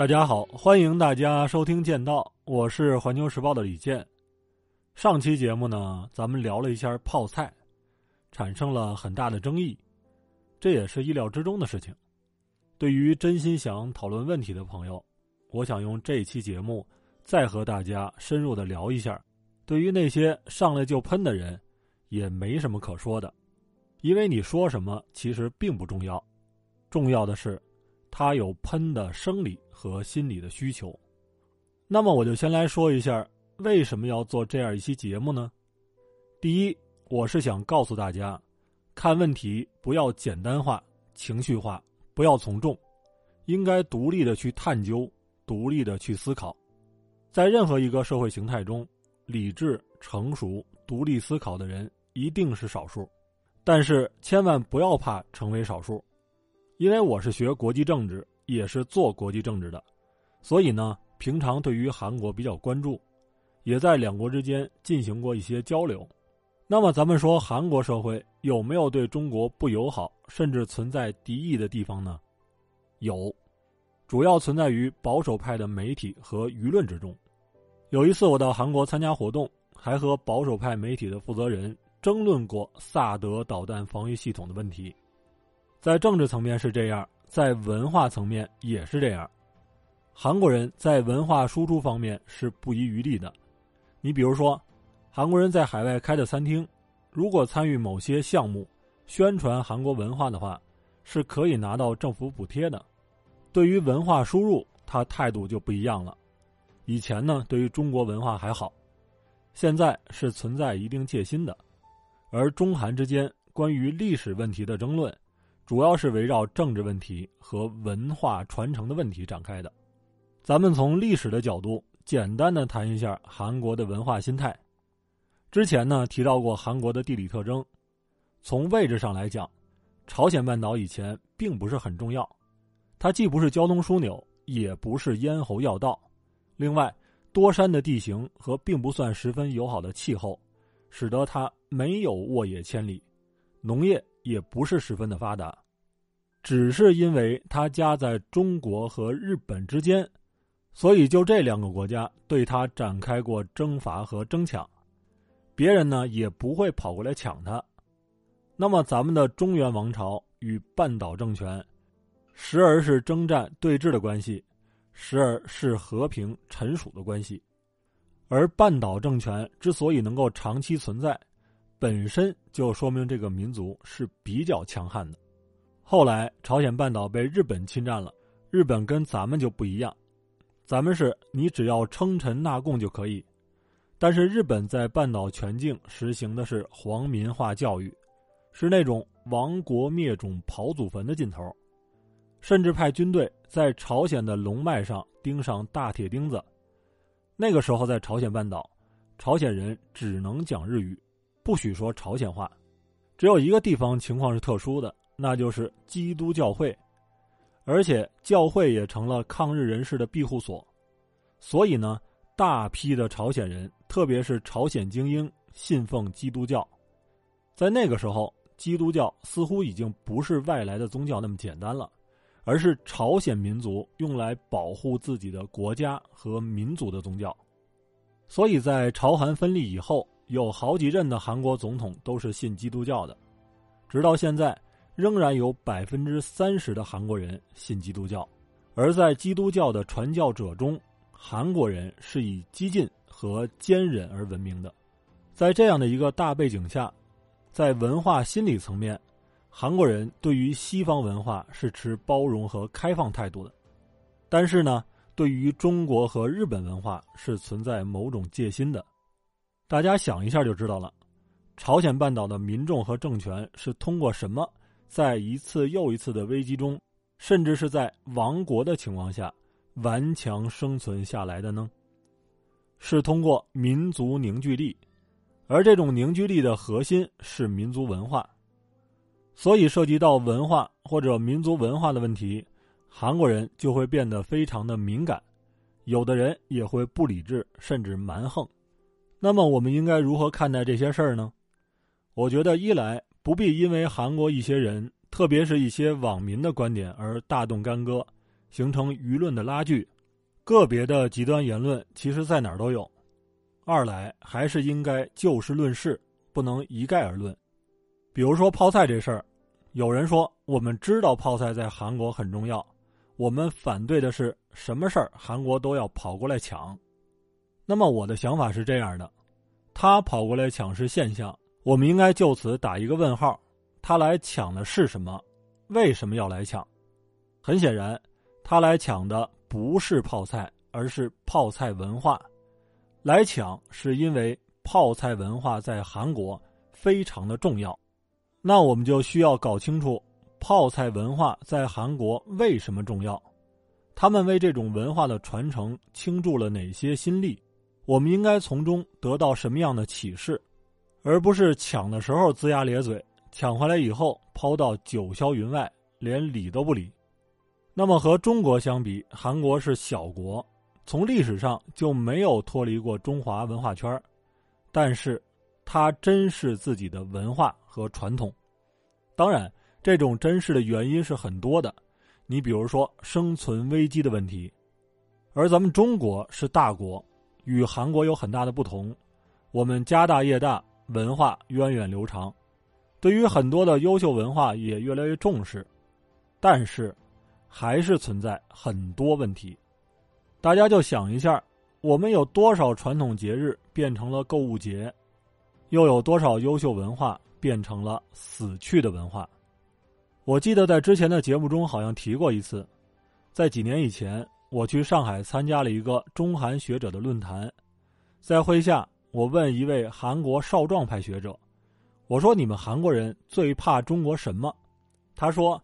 大家好，欢迎大家收听《剑道》，我是环球时报的李健。上期节目呢，咱们聊了一下泡菜，产生了很大的争议，这也是意料之中的事情。对于真心想讨论问题的朋友，我想用这期节目再和大家深入的聊一下。对于那些上来就喷的人，也没什么可说的，因为你说什么其实并不重要，重要的是他有喷的生理和心理的需求。那么我就先来说一下为什么要做这样一期节目呢？第一，我是想告诉大家，看问题不要简单化、情绪化，不要从众，应该独立的去探究，独立的去思考，在任何一个社会形态中。理智、成熟、独立思考的人一定是少数，但是千万不要怕成为少数，因为我是学国际政治，也是做国际政治的，所以呢，平常对于韩国比较关注，也在两国之间进行过一些交流。那么，咱们说韩国社会有没有对中国不友好，甚至存在敌意的地方呢？有，主要存在于保守派的媒体和舆论之中。有一次，我到韩国参加活动，还和保守派媒体的负责人争论过萨德导弹防御系统的问题。在政治层面是这样，在文化层面也是这样。韩国人在文化输出方面是不遗余力的。你比如说，韩国人在海外开的餐厅，如果参与某些项目宣传韩国文化的话，是可以拿到政府补贴的。对于文化输入，他态度就不一样了。以前呢，对于中国文化还好，现在是存在一定戒心的。而中韩之间关于历史问题的争论，主要是围绕政治问题和文化传承的问题展开的。咱们从历史的角度简单的谈一下韩国的文化心态。之前呢提到过韩国的地理特征，从位置上来讲，朝鲜半岛以前并不是很重要，它既不是交通枢纽，也不是咽喉要道。另外，多山的地形和并不算十分友好的气候，使得它没有沃野千里，农业也不是十分的发达。只是因为它夹在中国和日本之间，所以就这两个国家对它展开过征伐和争抢，别人呢也不会跑过来抢它。那么，咱们的中原王朝与半岛政权，时而是征战对峙的关系。时而是和平臣属的关系，而半岛政权之所以能够长期存在，本身就说明这个民族是比较强悍的。后来朝鲜半岛被日本侵占了，日本跟咱们就不一样，咱们是你只要称臣纳贡就可以，但是日本在半岛全境实行的是皇民化教育，是那种亡国灭种、刨祖坟的劲头。甚至派军队在朝鲜的龙脉上钉上大铁钉子。那个时候，在朝鲜半岛，朝鲜人只能讲日语，不许说朝鲜话。只有一个地方情况是特殊的，那就是基督教会，而且教会也成了抗日人士的庇护所。所以呢，大批的朝鲜人，特别是朝鲜精英，信奉基督教。在那个时候，基督教似乎已经不是外来的宗教那么简单了。而是朝鲜民族用来保护自己的国家和民族的宗教，所以在朝韩分立以后，有好几任的韩国总统都是信基督教的，直到现在，仍然有百分之三十的韩国人信基督教。而在基督教的传教者中，韩国人是以激进和坚忍而闻名的。在这样的一个大背景下，在文化心理层面。韩国人对于西方文化是持包容和开放态度的，但是呢，对于中国和日本文化是存在某种戒心的。大家想一下就知道了，朝鲜半岛的民众和政权是通过什么，在一次又一次的危机中，甚至是在亡国的情况下，顽强生存下来的呢？是通过民族凝聚力，而这种凝聚力的核心是民族文化。所以，涉及到文化或者民族文化的问题，韩国人就会变得非常的敏感，有的人也会不理智甚至蛮横。那么，我们应该如何看待这些事儿呢？我觉得，一来不必因为韩国一些人，特别是一些网民的观点而大动干戈，形成舆论的拉锯。个别的极端言论，其实在哪儿都有。二来还是应该就事论事，不能一概而论。比如说泡菜这事儿，有人说我们知道泡菜在韩国很重要，我们反对的是什么事儿韩国都要跑过来抢。那么我的想法是这样的：他跑过来抢是现象，我们应该就此打一个问号。他来抢的是什么？为什么要来抢？很显然，他来抢的不是泡菜，而是泡菜文化。来抢是因为泡菜文化在韩国非常的重要。那我们就需要搞清楚泡菜文化在韩国为什么重要，他们为这种文化的传承倾注了哪些心力？我们应该从中得到什么样的启示，而不是抢的时候龇牙咧嘴，抢回来以后抛到九霄云外，连理都不理。那么和中国相比，韩国是小国，从历史上就没有脱离过中华文化圈但是。他珍视自己的文化和传统，当然，这种珍视的原因是很多的。你比如说生存危机的问题，而咱们中国是大国，与韩国有很大的不同。我们家大业大，文化源远流长，对于很多的优秀文化也越来越重视，但是还是存在很多问题。大家就想一下，我们有多少传统节日变成了购物节？又有多少优秀文化变成了死去的文化？我记得在之前的节目中好像提过一次，在几年以前，我去上海参加了一个中韩学者的论坛，在会下，我问一位韩国少壮派学者：“我说你们韩国人最怕中国什么？”他说：“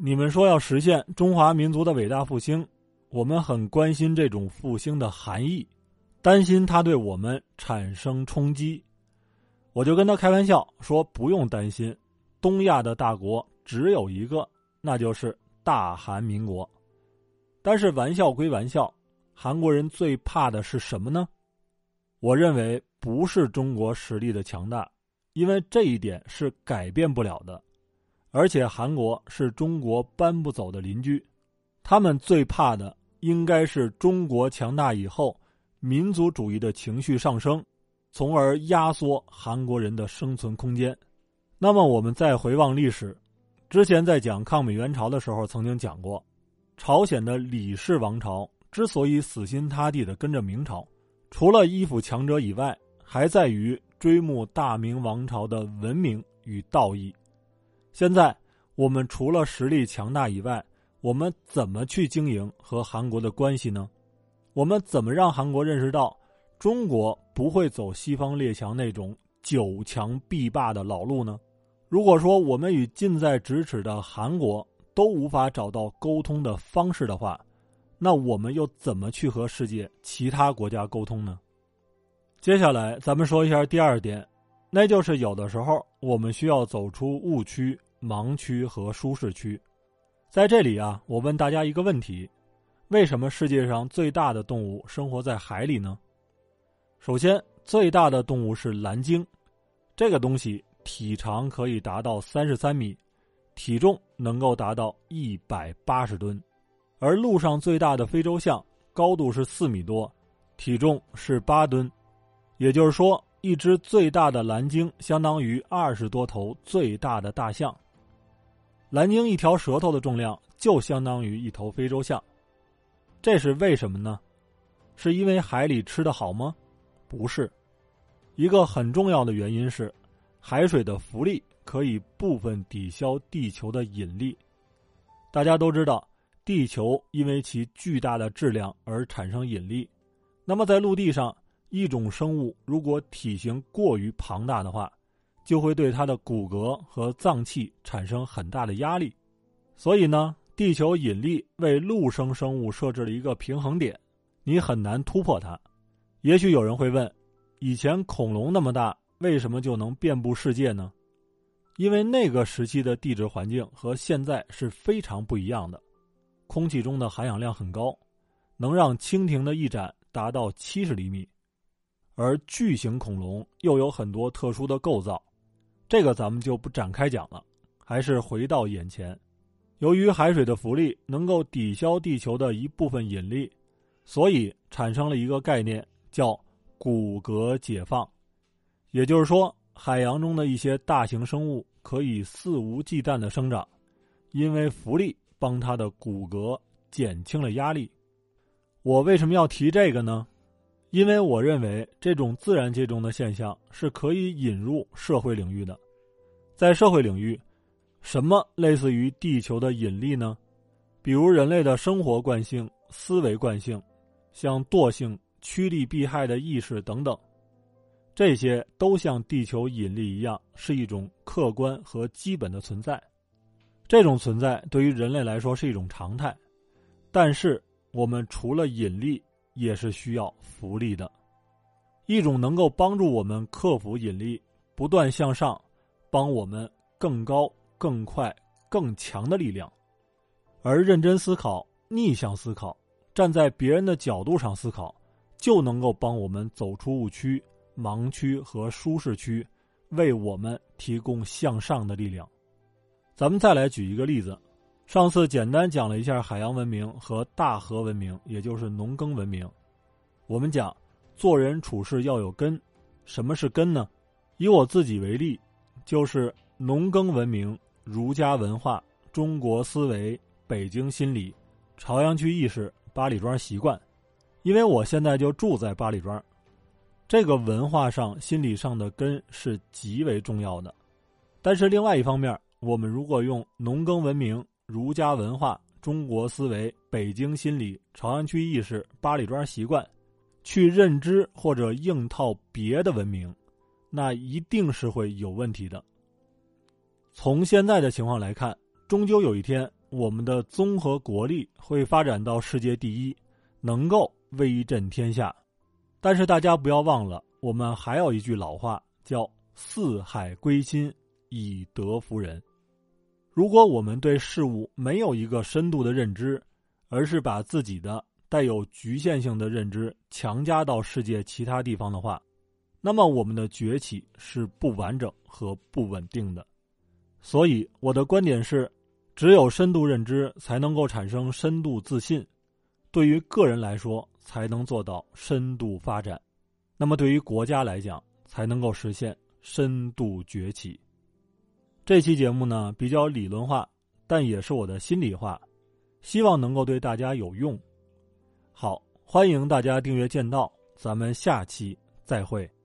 你们说要实现中华民族的伟大复兴，我们很关心这种复兴的含义，担心它对我们产生冲击。”我就跟他开玩笑说：“不用担心，东亚的大国只有一个，那就是大韩民国。”但是玩笑归玩笑，韩国人最怕的是什么呢？我认为不是中国实力的强大，因为这一点是改变不了的。而且韩国是中国搬不走的邻居，他们最怕的应该是中国强大以后，民族主义的情绪上升。从而压缩韩国人的生存空间。那么，我们再回望历史，之前在讲抗美援朝的时候，曾经讲过，朝鲜的李氏王朝之所以死心塌地的跟着明朝，除了依附强者以外，还在于追慕大明王朝的文明与道义。现在，我们除了实力强大以外，我们怎么去经营和韩国的关系呢？我们怎么让韩国认识到？中国不会走西方列强那种九强必霸的老路呢？如果说我们与近在咫尺的韩国都无法找到沟通的方式的话，那我们又怎么去和世界其他国家沟通呢？接下来咱们说一下第二点，那就是有的时候我们需要走出误区、盲区和舒适区。在这里啊，我问大家一个问题：为什么世界上最大的动物生活在海里呢？首先，最大的动物是蓝鲸，这个东西体长可以达到三十三米，体重能够达到一百八十吨；而陆上最大的非洲象高度是四米多，体重是八吨。也就是说，一只最大的蓝鲸相当于二十多头最大的大象。蓝鲸一条舌头的重量就相当于一头非洲象，这是为什么呢？是因为海里吃的好吗？不是，一个很重要的原因是，海水的浮力可以部分抵消地球的引力。大家都知道，地球因为其巨大的质量而产生引力。那么在陆地上，一种生物如果体型过于庞大的话，就会对它的骨骼和脏器产生很大的压力。所以呢，地球引力为陆生生物设置了一个平衡点，你很难突破它。也许有人会问：以前恐龙那么大，为什么就能遍布世界呢？因为那个时期的地质环境和现在是非常不一样的，空气中的含氧量很高，能让蜻蜓的翼展达到七十厘米，而巨型恐龙又有很多特殊的构造，这个咱们就不展开讲了，还是回到眼前。由于海水的浮力能够抵消地球的一部分引力，所以产生了一个概念，叫骨骼解放。也就是说，海洋中的一些大型生物可以肆无忌惮的生长，因为浮力帮他的骨骼减轻了压力。我为什么要提这个呢？因为我认为这种自然界中的现象是可以引入社会领域的。在社会领域，什么类似于地球的引力呢？比如人类的生活惯性、思维惯性，像惰性、趋利避害的意识等等。这些都像地球引力一样，是一种客观和基本的存在。这种存在对于人类来说是一种常态，但是我们除了引力，也是需要浮力的，一种能够帮助我们克服引力，不断向上，帮我们更高、更快、更强的力量。而认真思考、逆向思考、站在别人的角度上思考，就能够帮我们走出误区。盲区和舒适区，为我们提供向上的力量。咱们再来举一个例子，上次简单讲了一下海洋文明和大河文明，也就是农耕文明。我们讲做人处事要有根，什么是根呢？以我自己为例，就是农耕文明、儒家文化、中国思维、北京心理、朝阳区意识、八里庄习惯。因为我现在就住在八里庄。这个文化上、心理上的根是极为重要的，但是另外一方面，我们如果用农耕文明、儒家文化、中国思维、北京心理、朝阳区意识、八里庄习惯，去认知或者硬套别的文明，那一定是会有问题的。从现在的情况来看，终究有一天，我们的综合国力会发展到世界第一，能够威震天下。但是大家不要忘了，我们还有一句老话叫“四海归心，以德服人”。如果我们对事物没有一个深度的认知，而是把自己的带有局限性的认知强加到世界其他地方的话，那么我们的崛起是不完整和不稳定的。所以我的观点是，只有深度认知才能够产生深度自信。对于个人来说，才能做到深度发展；那么对于国家来讲，才能够实现深度崛起。这期节目呢比较理论化，但也是我的心里话，希望能够对大家有用。好，欢迎大家订阅剑道，咱们下期再会。